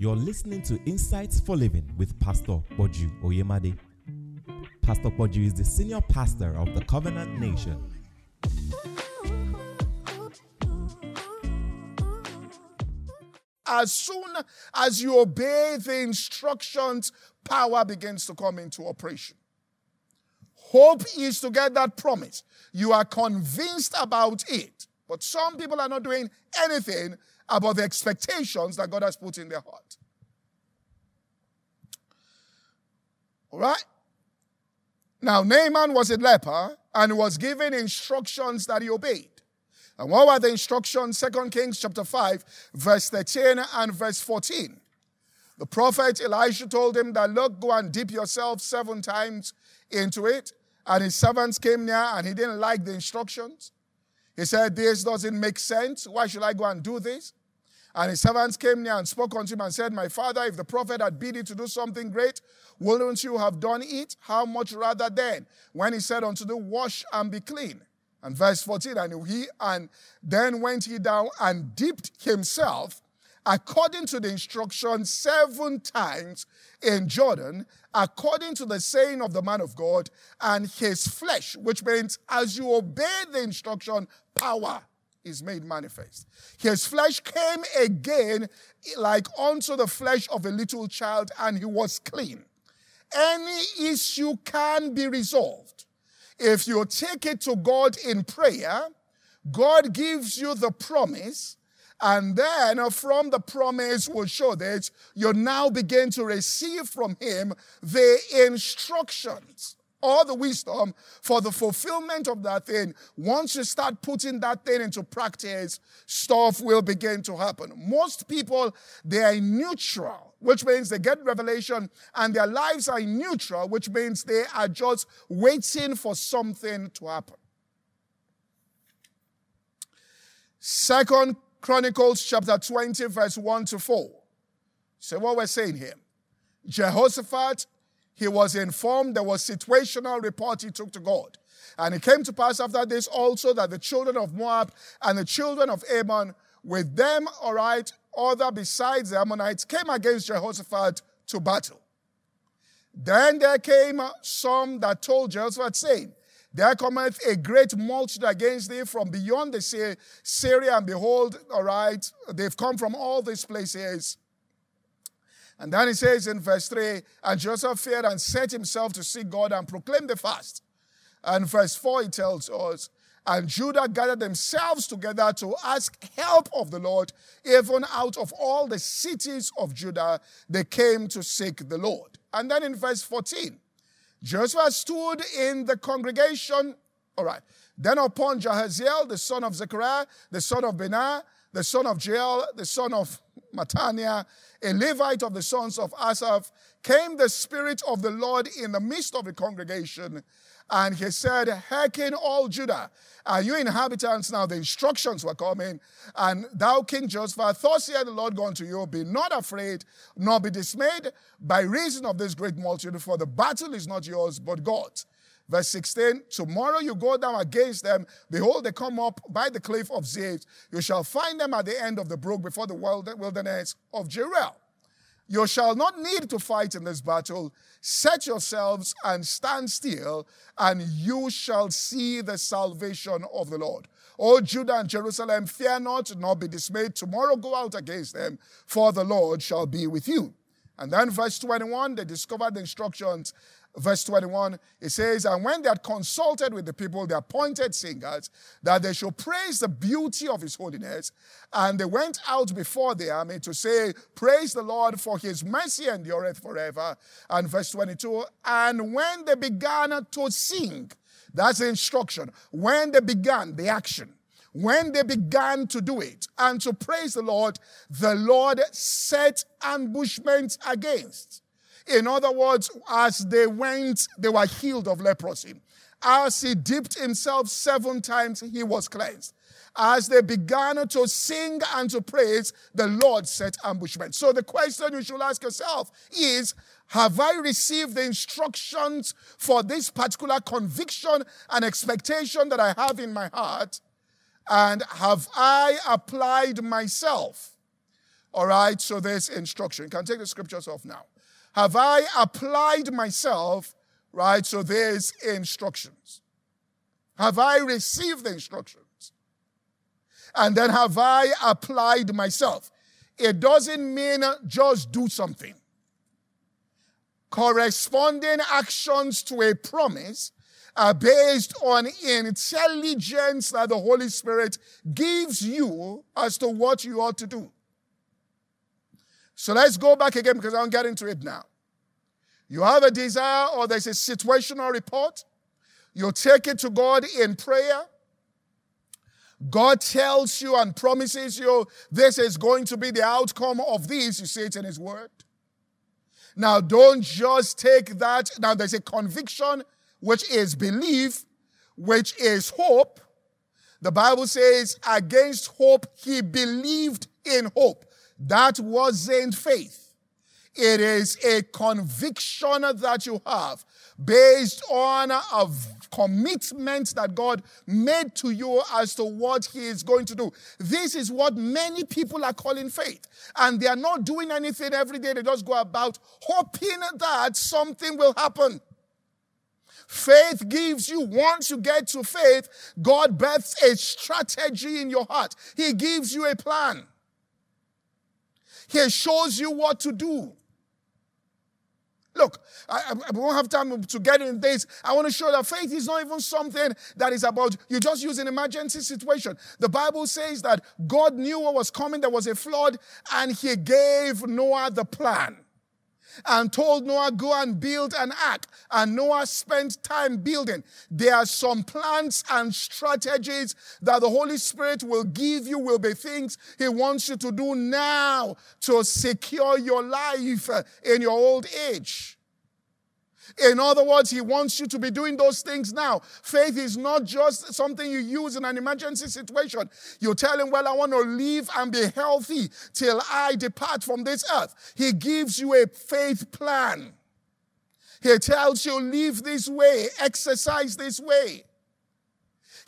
You're listening to Insights for Living with Pastor Poju Oyemade. Pastor Poju is the senior pastor of the Covenant Nation. As soon as you obey the instructions, power begins to come into operation. Hope is to get that promise. You are convinced about it. But some people are not doing anything about the expectations that God has put in their heart. All right? Now, Naaman was a leper and was given instructions that he obeyed. And what were the instructions? 2 Kings chapter 5, verse 13 and verse 14. The prophet Elisha told him that, look, go and dip yourself seven times into it. And his servants came near and he didn't like the instructions. He said, This doesn't make sense. Why should I go and do this? And his servants came near and spoke unto him and said, My father, if the prophet had bid you to do something great, wouldn't you have done it? How much rather then, when he said unto them, Wash and be clean? And verse 14, and he and then went he down and dipped himself according to the instruction seven times in Jordan, according to the saying of the man of God, and his flesh, which means as you obey the instruction, power is made manifest. His flesh came again like unto the flesh of a little child, and he was clean. Any issue can be resolved. If you take it to God in prayer, God gives you the promise and then from the promise will show that you now begin to receive from him the instructions or the wisdom for the fulfillment of that thing. Once you start putting that thing into practice, stuff will begin to happen. Most people, they are neutral, which means they get revelation and their lives are neutral, which means they are just waiting for something to happen. Second Chronicles chapter 20, verse 1 to 4. So, what we're saying here Jehoshaphat, he was informed there was situational report he took to God. And it came to pass after this also that the children of Moab and the children of Ammon, with them, all right, other besides the Ammonites, came against Jehoshaphat to battle. Then there came some that told Jehoshaphat, saying, there cometh a great multitude against thee from beyond the sea, Syria, and behold, all right, they've come from all these places. And then he says in verse 3 And Jehoshaphat feared and set himself to seek God and proclaim the fast. And verse 4 he tells us, and Judah gathered themselves together to ask help of the Lord. Even out of all the cities of Judah, they came to seek the Lord. And then in verse 14, Joshua stood in the congregation. All right. Then upon Jahaziel, the son of Zechariah, the son of Benaiah, the son of Jeiel, the son of Mattaniah, a Levite of the sons of Asaph, came the Spirit of the Lord in the midst of the congregation. And he said, Hearken all Judah, are you inhabitants now? The instructions were coming. And thou, King Jehoshaphat, thus saith the Lord unto you, be not afraid, nor be dismayed by reason of this great multitude, for the battle is not yours, but God's. Verse 16, tomorrow you go down against them. Behold, they come up by the cliff of Ziz. You shall find them at the end of the brook before the wilderness of Jeruel. You shall not need to fight in this battle. Set yourselves and stand still, and you shall see the salvation of the Lord. O Judah and Jerusalem, fear not, nor be dismayed. Tomorrow go out against them, for the Lord shall be with you. And then, verse 21, they discovered the instructions verse 21, it says, And when they had consulted with the people, the appointed singers, that they should praise the beauty of his holiness, and they went out before the army to say, Praise the Lord, for his mercy endureth forever. And verse 22, and when they began to sing, that's the instruction. When they began the action, when they began to do it and to praise the Lord, the Lord set ambushments against in other words, as they went, they were healed of leprosy. As he dipped himself seven times, he was cleansed. As they began to sing and to praise, the Lord set ambushment. So the question you should ask yourself is, have I received the instructions for this particular conviction and expectation that I have in my heart? And have I applied myself? all right, so this instruction. You can take the scriptures off now. Have I applied myself, right, so there's instructions? Have I received the instructions? And then have I applied myself? It doesn't mean just do something. Corresponding actions to a promise are based on intelligence that the Holy Spirit gives you as to what you ought to do. So let's go back again because I won't get into it now. You have a desire or there's a situational report. You take it to God in prayer. God tells you and promises you this is going to be the outcome of this. You see it in His Word. Now, don't just take that. Now, there's a conviction, which is belief, which is hope. The Bible says, against hope, he believed in hope. That wasn't faith. It is a conviction that you have based on a commitment that God made to you as to what He is going to do. This is what many people are calling faith. And they are not doing anything every day. They just go about hoping that something will happen. Faith gives you, once you get to faith, God births a strategy in your heart. He gives you a plan. He shows you what to do. Look, I, I, won't have time to get in this. I want to show that faith is not even something that is about you just use an emergency situation. The Bible says that God knew what was coming. There was a flood, and He gave Noah the plan and told Noah, Go and build an ark. And Noah spent time building. There are some plans and strategies that the Holy Spirit will give you, will be things He wants you to do now to secure your life in your old age. In other words, he wants you to be doing those things now. Faith is not just something you use in an emergency situation. You tell him, Well, I want to live and be healthy till I depart from this earth. He gives you a faith plan. He tells you, Live this way, exercise this way.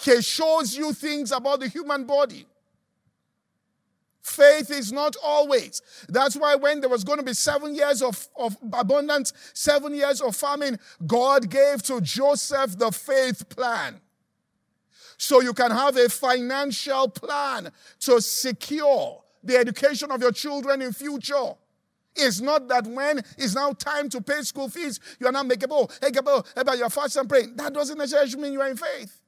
He shows you things about the human body. Faith is not always. That's why when there was going to be seven years of, of abundance, seven years of famine, God gave to Joseph the faith plan. So you can have a financial plan to secure the education of your children in future. It's not that when it's now time to pay school fees, you are not making, oh, hey, hey, you're fast and praying. That doesn't necessarily mean you are in faith.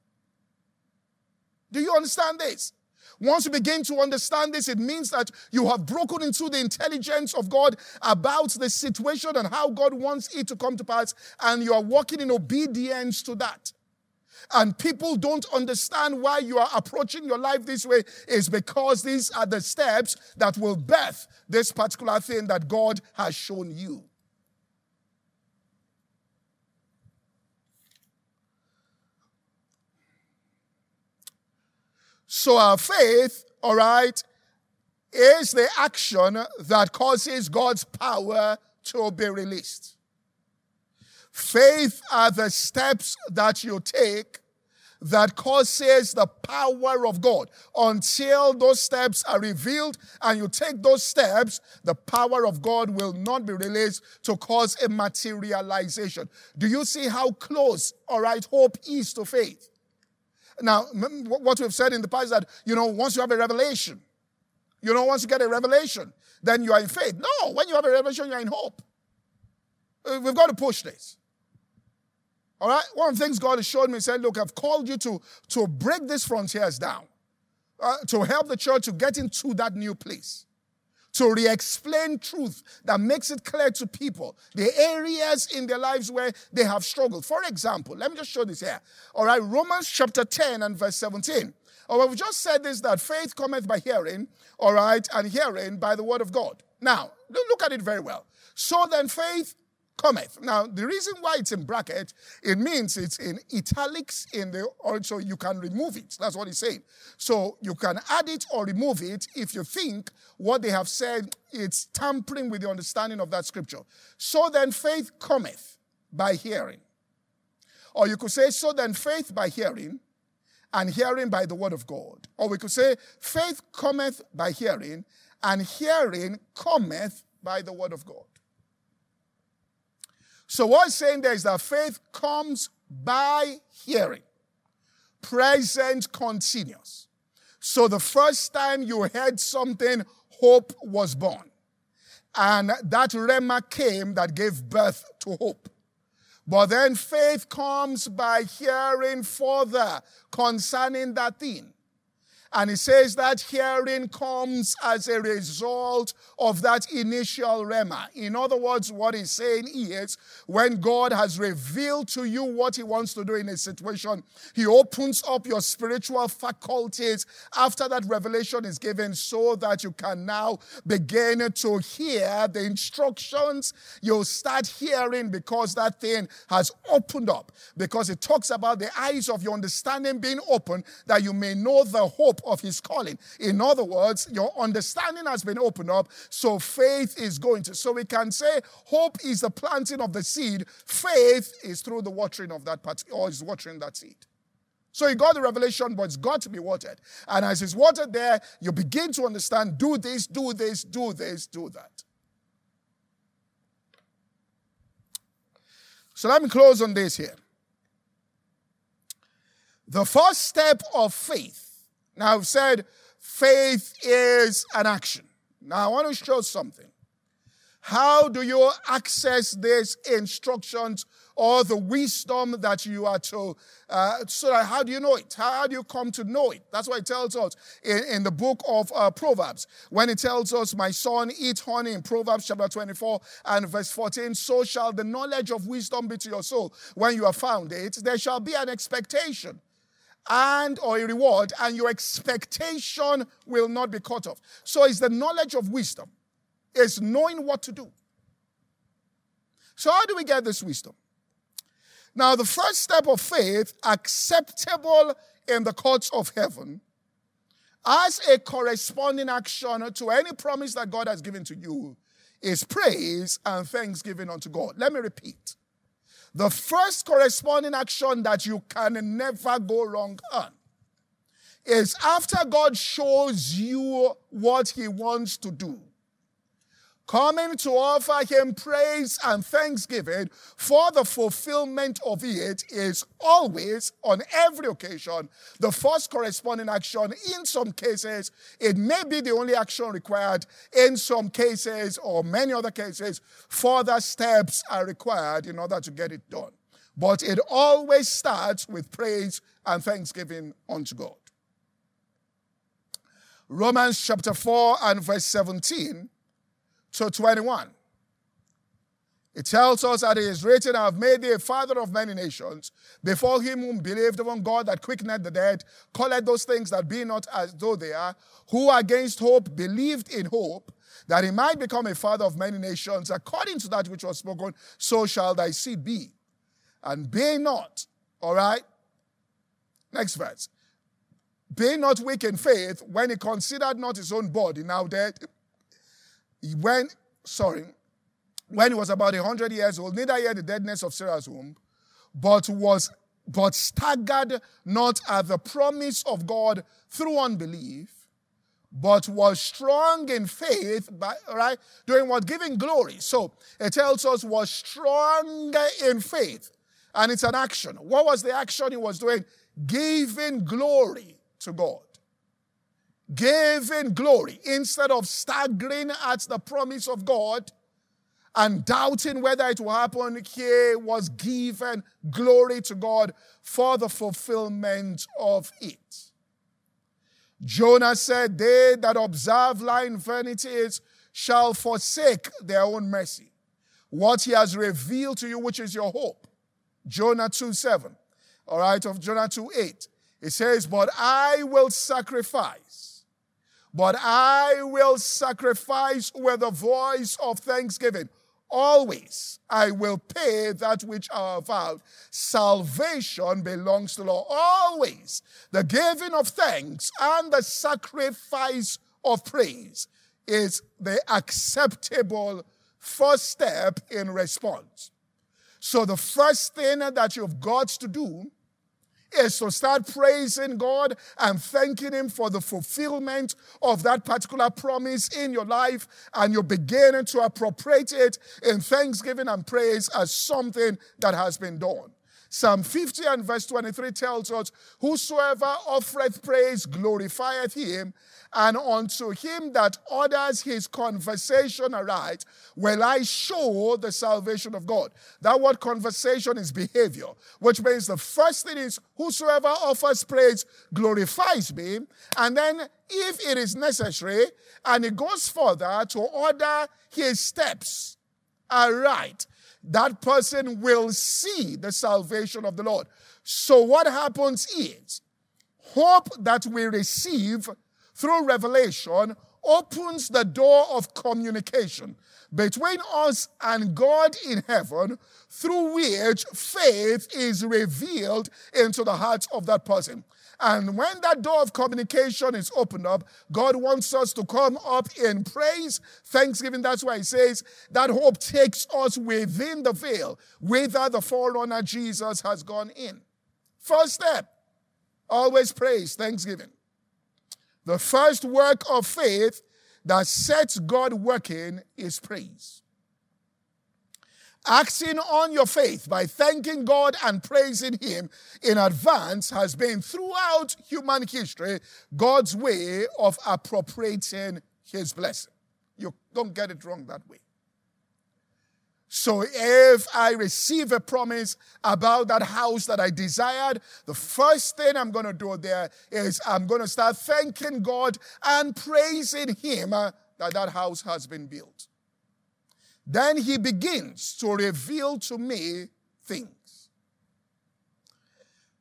Do you understand this? Once you begin to understand this, it means that you have broken into the intelligence of God about the situation and how God wants it to come to pass, and you are walking in obedience to that. And people don't understand why you are approaching your life this way is because these are the steps that will birth this particular thing that God has shown you. So our faith, all right, is the action that causes God's power to be released. Faith are the steps that you take that causes the power of God. Until those steps are revealed and you take those steps, the power of God will not be released to cause a materialization. Do you see how close, all right, hope is to faith? Now, what we've said in the past that, you know, once you have a revelation, you know, once you get a revelation, then you are in faith. No, when you have a revelation, you're in hope. Uh, we've got to push this. All right? One of the things God has showed me, said, look, I've called you to, to break these frontiers down, uh, to help the church to get into that new place to re explain truth that makes it clear to people the areas in their lives where they have struggled. For example, let me just show this here. All right, Romans chapter 10 and verse 17. All right, we've just said this that faith cometh by hearing, all right, and hearing by the word of God. Now, look at it very well. So then, faith cometh. Now, the reason why it's in bracket, it means it's in italics in the, also you can remove it. That's what he's saying. So you can add it or remove it if you think what they have said, it's tampering with the understanding of that scripture. So then faith cometh by hearing. Or you could say, so then faith by hearing, and hearing by the word of God. Or we could say, faith cometh by hearing, and hearing cometh by the word of God. So, what's saying there is that faith comes by hearing, present continuous. So, the first time you heard something, hope was born. And that Rhema came that gave birth to hope. But then faith comes by hearing further concerning that thing. And he says that hearing comes as a result of that initial rhema. In other words, what he's saying is when God has revealed to you what he wants to do in a situation, he opens up your spiritual faculties after that revelation is given so that you can now begin to hear the instructions. You'll start hearing because that thing has opened up. Because it talks about the eyes of your understanding being open that you may know the hope of his calling. In other words, your understanding has been opened up, so faith is going to. So we can say hope is the planting of the seed, faith is through the watering of that part, or is watering that seed. So you got the revelation, but it's got to be watered. And as it's watered there, you begin to understand do this, do this, do this, do that. So let me close on this here. The first step of faith now, I've said faith is an action. Now, I want to show something. How do you access these instructions or the wisdom that you are to, uh, so how do you know it? How do you come to know it? That's what it tells us in, in the book of uh, Proverbs. When it tells us, my son, eat honey in Proverbs chapter 24 and verse 14, so shall the knowledge of wisdom be to your soul. When you have found it, there shall be an expectation and or a reward and your expectation will not be cut off. So it's the knowledge of wisdom. It's knowing what to do. So how do we get this wisdom? Now the first step of faith acceptable in the courts of heaven as a corresponding action to any promise that god has given to you is praise and thanksgiving unto god. Let me repeat the first corresponding action that you can never go wrong on is after God shows you what He wants to do coming to offer him praise and thanksgiving for the fulfillment of it is always, on every occasion, the first corresponding action. In some cases, it may be the only action required. In some cases, or many other cases, further steps are required in order to get it done. But it always starts with praise and thanksgiving unto God. Romans chapter 4 and verse 17 to 21. It tells us that it is written, I have made thee a father of many nations, before him whom believed upon God that quickened the dead, called those things that be not as though they are, who against hope believed in hope, that he might become a father of many nations, according to that which was spoken, so shall thy seed be. And be not, all right? Next verse. Be not weak in faith when he considered not his own body now dead when, sorry, when he was about a hundred years old, neither yet the deadness of Sarah's womb, but was but staggered not at the promise of God through unbelief, but was strong in faith, by, right? Doing what? Giving glory. So it tells us was strong in faith. And it's an action. What was the action he was doing? Giving glory to God giving glory instead of staggering at the promise of God and doubting whether it will happen, he was given glory to God for the fulfillment of it. Jonah said, They that observe lying vanities shall forsake their own mercy. What he has revealed to you, which is your hope. Jonah 2 7. All right, of Jonah 2 8. It says, But I will sacrifice but I will sacrifice with a voice of thanksgiving. Always I will pay that which I vowed. Salvation belongs to the Lord. Always the giving of thanks and the sacrifice of praise is the acceptable first step in response. So the first thing that you've got to do is to start praising God and thanking Him for the fulfillment of that particular promise in your life, and you're beginning to appropriate it in thanksgiving and praise as something that has been done. Psalm 50 and verse 23 tells us, Whosoever offereth praise glorifieth him, and unto him that orders his conversation aright will I show the salvation of God. That word conversation is behavior, which means the first thing is whosoever offers praise glorifies me. And then, if it is necessary, and it goes further to order his steps aright, that person will see the salvation of the Lord. So, what happens is hope that we receive through revelation opens the door of communication between us and God in heaven, through which faith is revealed into the heart of that person. And when that door of communication is opened up, God wants us to come up in praise, thanksgiving. That's why He says that hope takes us within the veil, whither the forerunner Jesus has gone in. First step, always praise, thanksgiving. The first work of faith that sets God working is praise. Acting on your faith by thanking God and praising Him in advance has been throughout human history God's way of appropriating His blessing. You don't get it wrong that way. So if I receive a promise about that house that I desired, the first thing I'm going to do there is I'm going to start thanking God and praising Him that that house has been built. Then He begins to reveal to me things.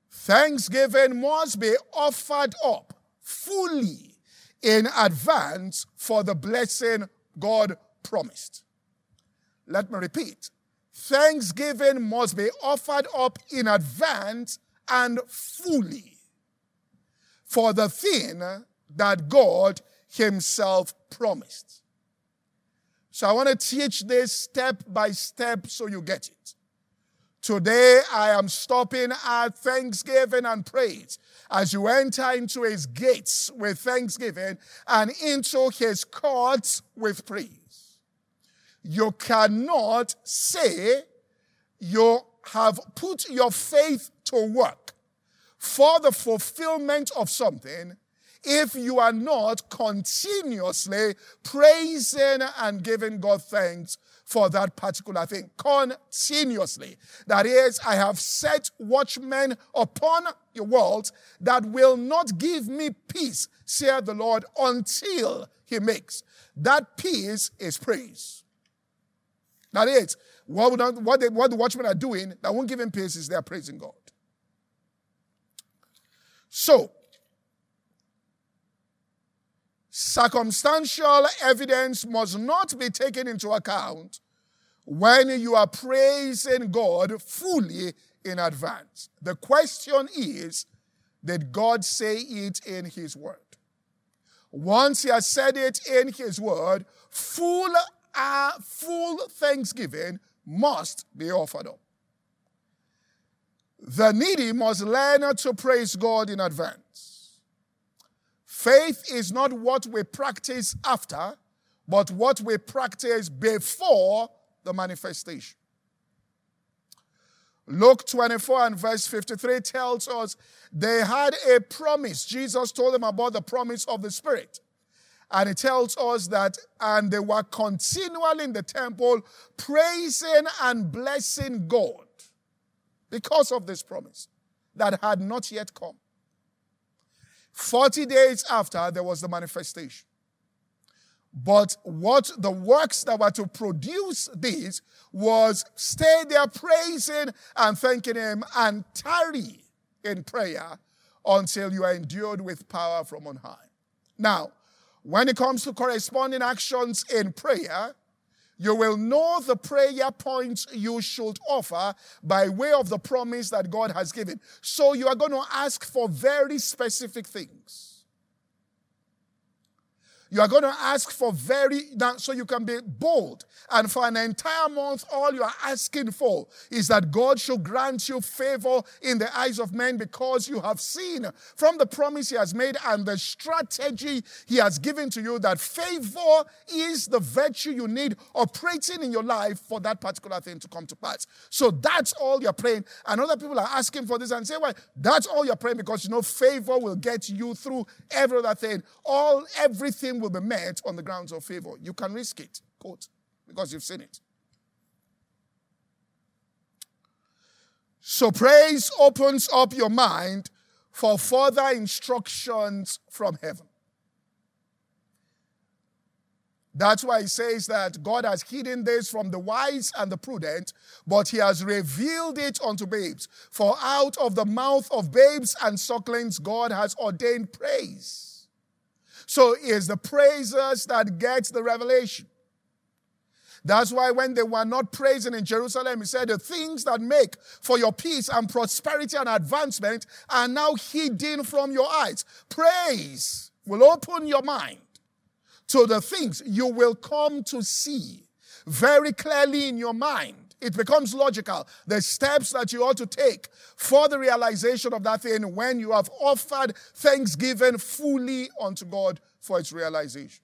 Thanksgiving must be offered up fully in advance for the blessing God promised. Let me repeat. Thanksgiving must be offered up in advance and fully for the thing that God Himself promised. So I want to teach this step by step so you get it. Today I am stopping at thanksgiving and praise as you enter into his gates with thanksgiving and into his courts with praise. You cannot say you have put your faith to work for the fulfillment of something if you are not continuously praising and giving God thanks for that particular thing. Continuously. That is, I have set watchmen upon your world that will not give me peace, saith the Lord, until he makes. That peace is praise. That is, what, what, they, what the watchmen are doing that won't give him peace is they are praising God. So, circumstantial evidence must not be taken into account when you are praising God fully in advance. The question is, did God say it in His Word? Once He has said it in His Word, full a full thanksgiving must be offered up. The needy must learn to praise God in advance. Faith is not what we practice after, but what we practice before the manifestation. Luke 24 and verse 53 tells us they had a promise. Jesus told them about the promise of the Spirit. And it tells us that, and they were continually in the temple praising and blessing God because of this promise that had not yet come. 40 days after, there was the manifestation. But what the works that were to produce this was stay there praising and thanking Him and tarry in prayer until you are endued with power from on high. Now, when it comes to corresponding actions in prayer, you will know the prayer points you should offer by way of the promise that God has given. So you are going to ask for very specific things. You are going to ask for very, so you can be bold. And for an entire month, all you are asking for is that God should grant you favor in the eyes of men because you have seen from the promise He has made and the strategy He has given to you that favor is the virtue you need operating in your life for that particular thing to come to pass. So that's all you're praying. And other people are asking for this and say, well, that's all you're praying because you know favor will get you through every other thing. All everything will be met on the grounds of favor. You can risk it, quote, because you've seen it. So praise opens up your mind for further instructions from heaven. That's why he says that God has hidden this from the wise and the prudent, but he has revealed it unto babes. For out of the mouth of babes and sucklings, God has ordained praise. So it's the praisers that gets the revelation. That's why when they were not praising in Jerusalem, he said, The things that make for your peace and prosperity and advancement are now hidden from your eyes. Praise will open your mind to the things you will come to see very clearly in your mind. It becomes logical. The steps that you ought to take for the realization of that thing when you have offered thanksgiving fully unto God for its realization.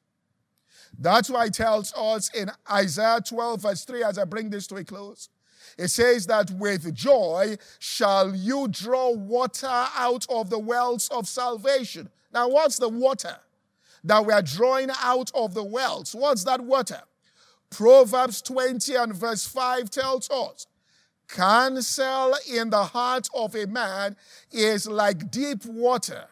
That's why it tells us in Isaiah 12, verse 3, as I bring this to a close. It says that with joy shall you draw water out of the wells of salvation. Now, what's the water that we are drawing out of the wells? What's that water? Proverbs 20 and verse 5 tells us counsel in the heart of a man is like deep water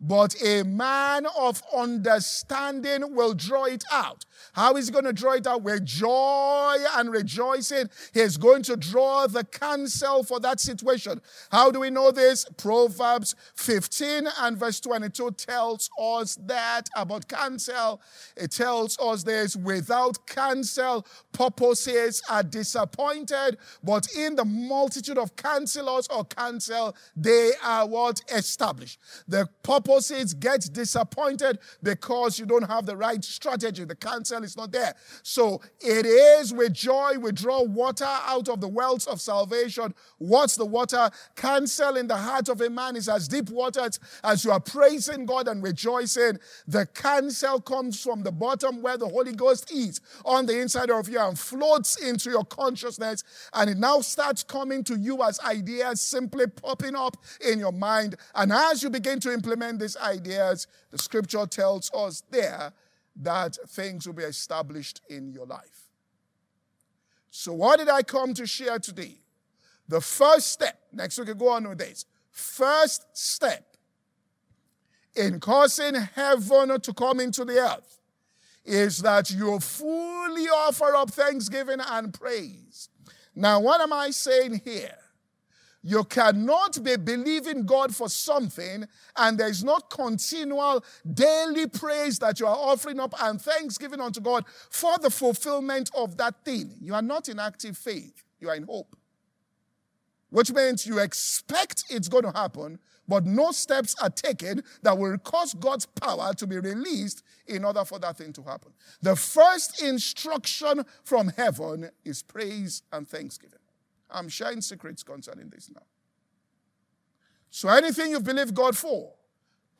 but a man of understanding will draw it out. How is he going to draw it out? With joy and rejoicing. He's going to draw the counsel for that situation. How do we know this? Proverbs 15 and verse 22 tells us that about counsel. It tells us this without counsel, purposes are disappointed, but in the multitude of counselors or counsel, they are what? Established. The purposes get disappointed because you don't have the right strategy. The counsel is not there. So it is with joy we draw water out of the wells of salvation. What's the water? Counsel in the heart of a man is as deep water as you are praising God and rejoicing. The counsel comes from the bottom where the Holy Ghost is on the inside of you and floats into your consciousness. And it now starts coming to you as ideas simply popping up in your mind. And as you begin to implement these ideas, the scripture tells us there that things will be established in your life. So, what did I come to share today? The first step, next week we go on with this. First step in causing heaven to come into the earth is that you fully offer up thanksgiving and praise. Now, what am I saying here? You cannot be believing God for something and there is not continual daily praise that you are offering up and thanksgiving unto God for the fulfillment of that thing. You are not in active faith, you are in hope. Which means you expect it's going to happen, but no steps are taken that will cause God's power to be released in order for that thing to happen. The first instruction from heaven is praise and thanksgiving. I'm sharing secrets concerning this now. So anything you believe God for,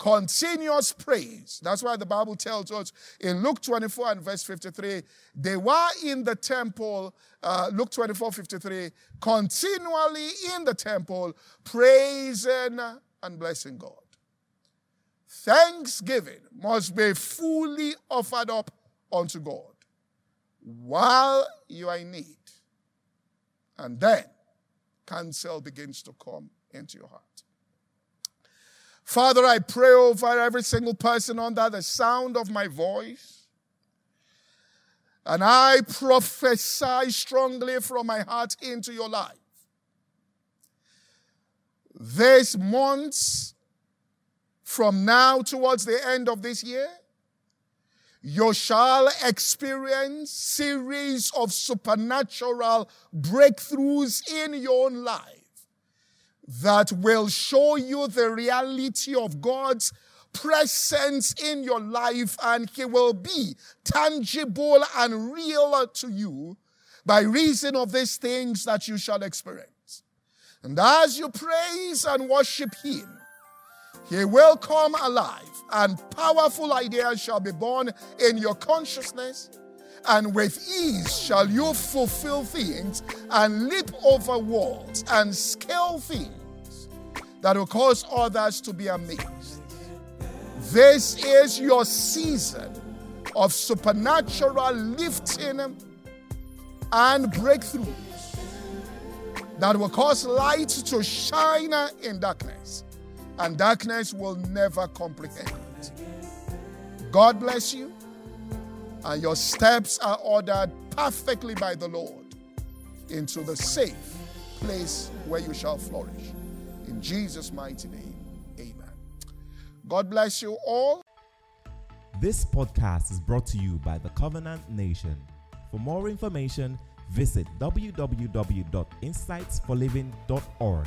continuous praise. That's why the Bible tells us in Luke 24 and verse 53, they were in the temple, uh, Luke 24, 53, continually in the temple, praising and blessing God. Thanksgiving must be fully offered up unto God while you are in need. And then cancel begins to come into your heart. Father, I pray over every single person under the sound of my voice. And I prophesy strongly from my heart into your life. This months from now towards the end of this year, you shall experience series of supernatural breakthroughs in your own life that will show you the reality of God's presence in your life and He will be tangible and real to you by reason of these things that you shall experience. And as you praise and worship Him, He will come alive and powerful ideas shall be born in your consciousness. And with ease shall you fulfill things and leap over walls and scale things that will cause others to be amazed. This is your season of supernatural lifting and breakthroughs that will cause light to shine in darkness, and darkness will never comprehend. God bless you, and your steps are ordered perfectly by the Lord into the safe place where you shall flourish. In Jesus' mighty name, amen. God bless you all. This podcast is brought to you by the Covenant Nation. For more information, visit www.insightsforliving.org.